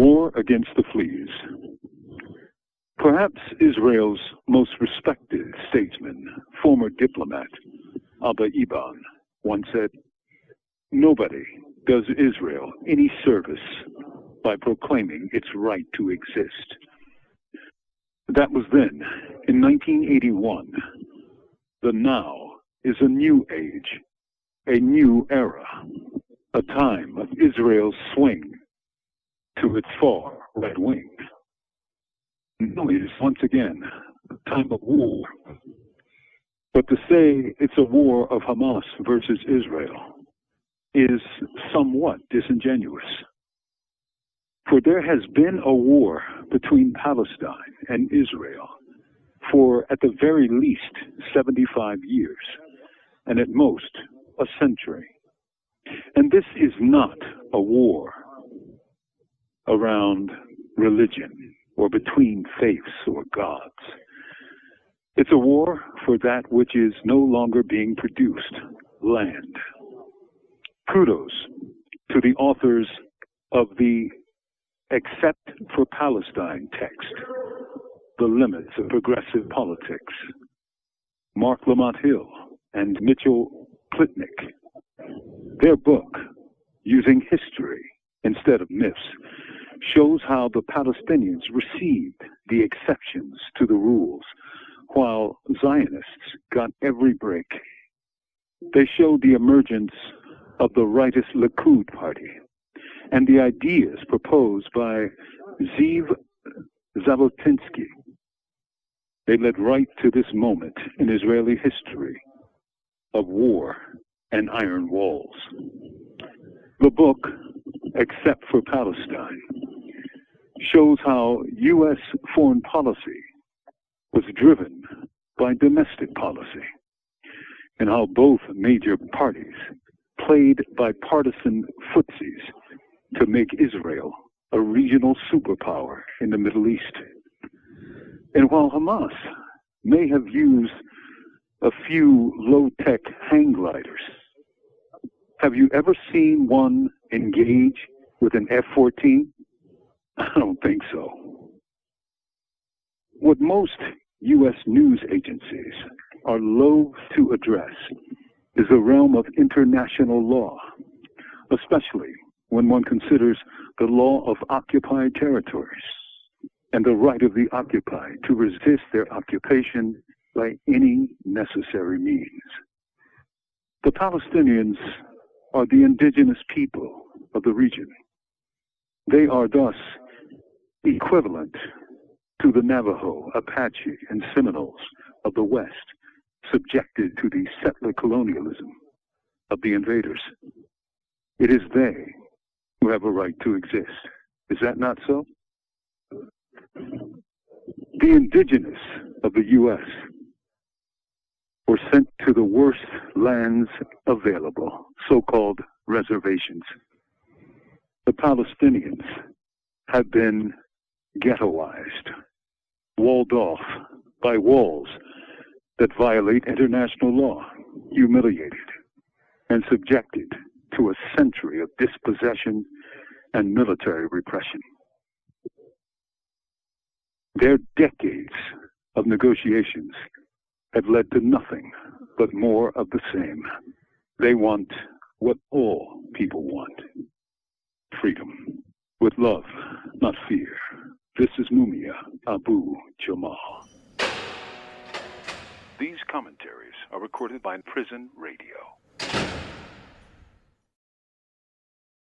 War Against the Fleas. Perhaps Israel's most respected statesman, former diplomat, Abba Eban, once said, Nobody does Israel any service by proclaiming its right to exist. That was then. In 1981, the now is a new age, a new era, a time of Israel's swing to its far right wing. It is once again a time of war. But to say it's a war of Hamas versus Israel is somewhat disingenuous. For there has been a war between Palestine and Israel for, at the very least, 75 years, and at most, a century. And this is not a war around religion or between faiths or gods. It's a war for that which is no longer being produced land. Kudos to the authors of the Except for Palestine text, The Limits of Progressive Politics, Marc Lamont Hill and Mitchell Plitnick. Their book, Using History Instead of Myths, shows how the Palestinians received the exceptions to the rules, while Zionists got every break. They showed the emergence of the rightist Likud party and the ideas proposed by Zeev Jabotinsky. They led right to this moment in Israeli history of war and iron walls. The book, Except for Palestine, shows how U.S. foreign policy was driven by domestic policy and how both major parties played bipartisan footsies to make Israel a regional superpower in the Middle East. And while Hamas may have used a few low tech hang gliders, have you ever seen one engage with an F 14? I don't think so. What most U.S. news agencies are loath to address is the realm of international law, especially when one considers the law of occupied territories and the right of the occupied to resist their occupation by any necessary means. The Palestinians are the indigenous people of the region. They are thus equivalent to the Navajo, Apache, and Seminoles of the West, subjected to the settler colonialism of the invaders. It is they who have a right to exist. Is that not so? The indigenous of the U.S. were sent to the worst lands available, so called reservations. The Palestinians have been ghettoized, walled off by walls that violate international law, humiliated, and subjected to a century of dispossession and military repression. Their decades of negotiations have led to nothing but more of the same. They want what all people want freedom. With love, not fear. Mumia Abu Jamal. These commentaries are recorded by Prison Radio.